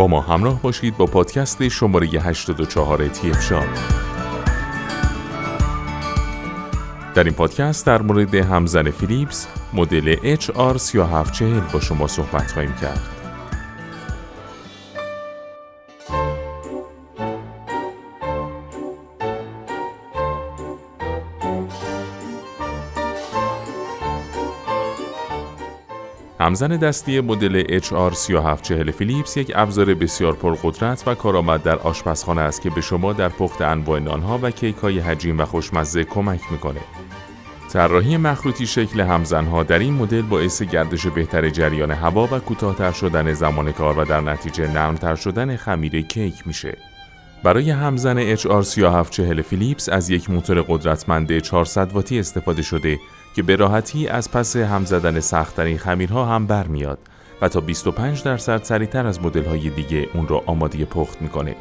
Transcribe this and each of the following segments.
با ما همراه باشید با پادکست شماره 84 تیف شاب در این پادکست در مورد همزن فیلیپس مدل HR3740 با شما صحبت خواهیم کرد. همزن دستی مدل HR3740 فیلیپس یک ابزار بسیار پرقدرت و کارآمد در آشپزخانه است که به شما در پخت انواع نانها و کیک های حجیم و خوشمزه کمک می‌کنه. طراحی مخروطی شکل همزنها در این مدل باعث گردش بهتر جریان هوا و کوتاهتر شدن زمان کار و در نتیجه نرمتر شدن خمیر کیک میشه. برای همزن HR3740 فیلیپس از یک موتور قدرتمند 400 واتی استفاده شده که به راحتی از پس هم زدن سختترین خمیرها هم برمیاد و تا 25 درصد سریعتر از مدل‌های دیگه اون رو آماده پخت می‌کنه.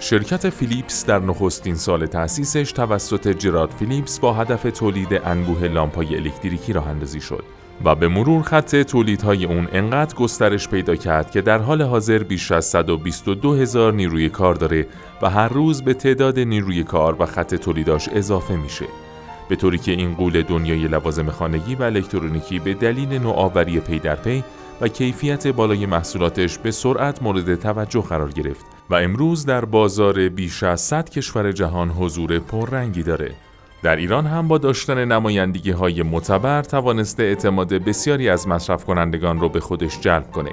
شرکت فیلیپس در نخستین سال تأسیسش توسط جراد فیلیپس با هدف تولید انبوه لامپای الکتریکی راه اندازی شد و به مرور خط تولیدهای اون انقدر گسترش پیدا کرد که در حال حاضر بیش از 122 هزار نیروی کار داره و هر روز به تعداد نیروی کار و خط تولیداش اضافه میشه. به طوری که این قول دنیای لوازم خانگی و الکترونیکی به دلیل نوآوری پی در پی و کیفیت بالای محصولاتش به سرعت مورد توجه قرار گرفت و امروز در بازار بیش از 100 کشور جهان حضور پررنگی داره. در ایران هم با داشتن نمایندگی های معتبر توانسته اعتماد بسیاری از مصرف کنندگان رو به خودش جلب کنه.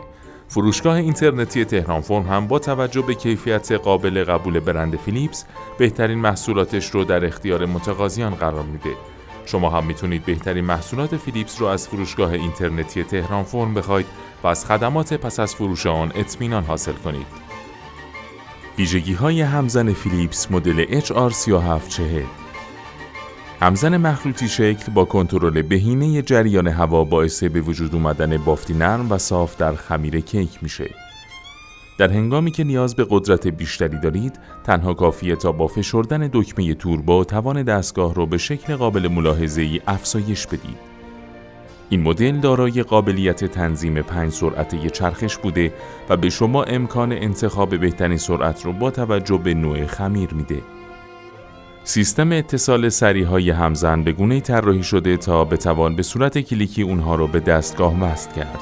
فروشگاه اینترنتی تهران فرم هم با توجه به کیفیت قابل قبول برند فیلیپس بهترین محصولاتش رو در اختیار متقاضیان قرار میده. شما هم می‌تونید بهترین محصولات فیلیپس رو از فروشگاه اینترنتی تهران فرم بخواید و از خدمات پس از فروش آن اطمینان حاصل کنید. ویژگی های همزن فیلیپس مدل HR3740 همزن مخلوطی شکل با کنترل بهینه جریان هوا باعث به وجود اومدن بافتی نرم و صاف در خمیر کیک میشه. در هنگامی که نیاز به قدرت بیشتری دارید، تنها کافیه تا با فشردن دکمه توربو توان دستگاه رو به شکل قابل ملاحظه ای افزایش بدید. این مدل دارای قابلیت تنظیم پنج سرعته چرخش بوده و به شما امکان انتخاب بهترین سرعت رو با توجه به نوع خمیر میده. سیستم اتصال سری های همزن به گونه طراحی شده تا بتوان به صورت کلیکی اونها رو به دستگاه وصل کرد.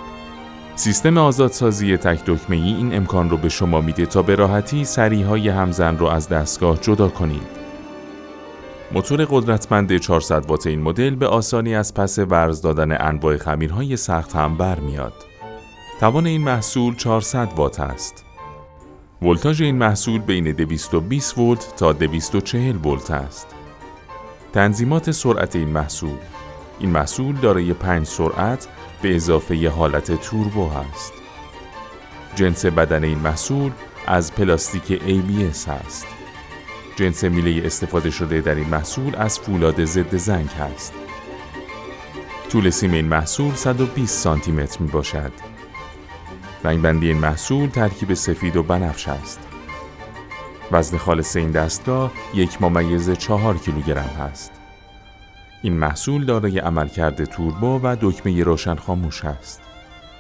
سیستم آزادسازی تک دکمه ای این امکان رو به شما میده تا به راحتی سری های همزن رو از دستگاه جدا کنید. موتور قدرتمند 400 وات این مدل به آسانی از پس ورز دادن انواع خمیرهای سخت هم برمیاد. توان این محصول 400 وات است. ولتاژ این محصول بین 220 ولت تا 240 ولت است. تنظیمات سرعت این محصول این محصول دارای 5 سرعت به اضافه حالت توربو است. جنس بدن این محصول از پلاستیک ABS است. جنس میله استفاده شده در این محصول از فولاد ضد زنگ است. طول سیم این محصول 120 سانتی متر می باشد. رنگ بندی این محصول ترکیب سفید و بنفش است. وزن خالص این دستگاه یک ممیز چهار کیلوگرم است. این محصول دارای عملکرد توربو و دکمه روشن خاموش است.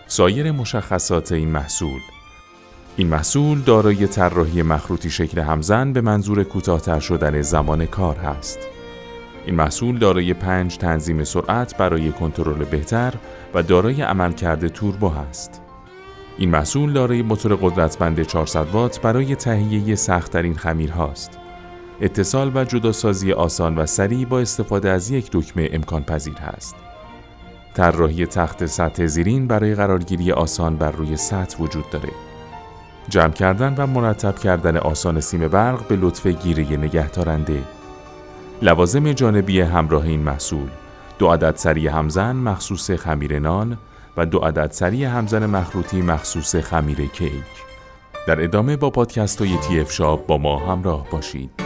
سایر مشخصات این محصول این محصول دارای طراحی مخروطی شکل همزن به منظور کوتاهتر شدن زمان کار است. این محصول دارای پنج تنظیم سرعت برای کنترل بهتر و دارای عملکرد توربو است. این محصول دارای موتور قدرتمند 400 وات برای تهیه سختترین خمیر هاست. اتصال و جداسازی آسان و سریع با استفاده از یک دکمه امکان پذیر است. طراحی تخت سطح زیرین برای قرارگیری آسان بر روی سطح وجود داره. جمع کردن و مرتب کردن آسان سیم برق به لطف گیره نگهدارنده. لوازم جانبی همراه این محصول دو عدد سری همزن مخصوص خمیر نان و دو عدد سری همزن مخروطی مخصوص خمیر کیک. در ادامه با پادکست های تی اف شاب با ما همراه باشید.